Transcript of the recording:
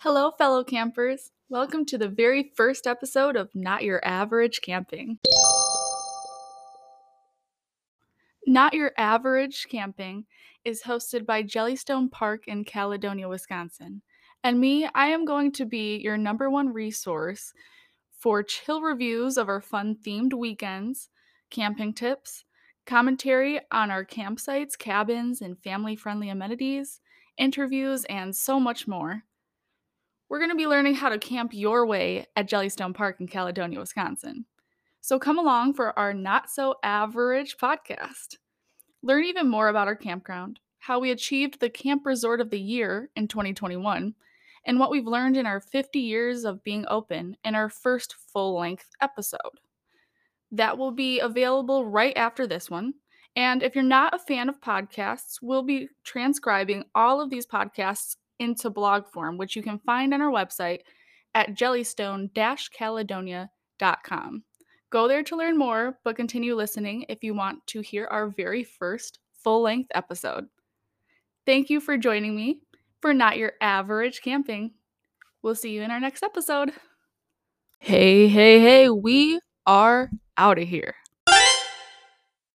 Hello, fellow campers. Welcome to the very first episode of Not Your Average Camping. Not Your Average Camping is hosted by Jellystone Park in Caledonia, Wisconsin. And me, I am going to be your number one resource for chill reviews of our fun themed weekends, camping tips, commentary on our campsites, cabins, and family friendly amenities, interviews, and so much more. We're going to be learning how to camp your way at Jellystone Park in Caledonia, Wisconsin. So come along for our Not So Average podcast. Learn even more about our campground, how we achieved the Camp Resort of the Year in 2021, and what we've learned in our 50 years of being open in our first full length episode. That will be available right after this one. And if you're not a fan of podcasts, we'll be transcribing all of these podcasts into blog form, which you can find on our website at jellystone caledonia.com. Go there to learn more, but continue listening if you want to hear our very first full length episode. Thank you for joining me for Not Your Average Camping. We'll see you in our next episode. Hey, hey, hey, we are out of here.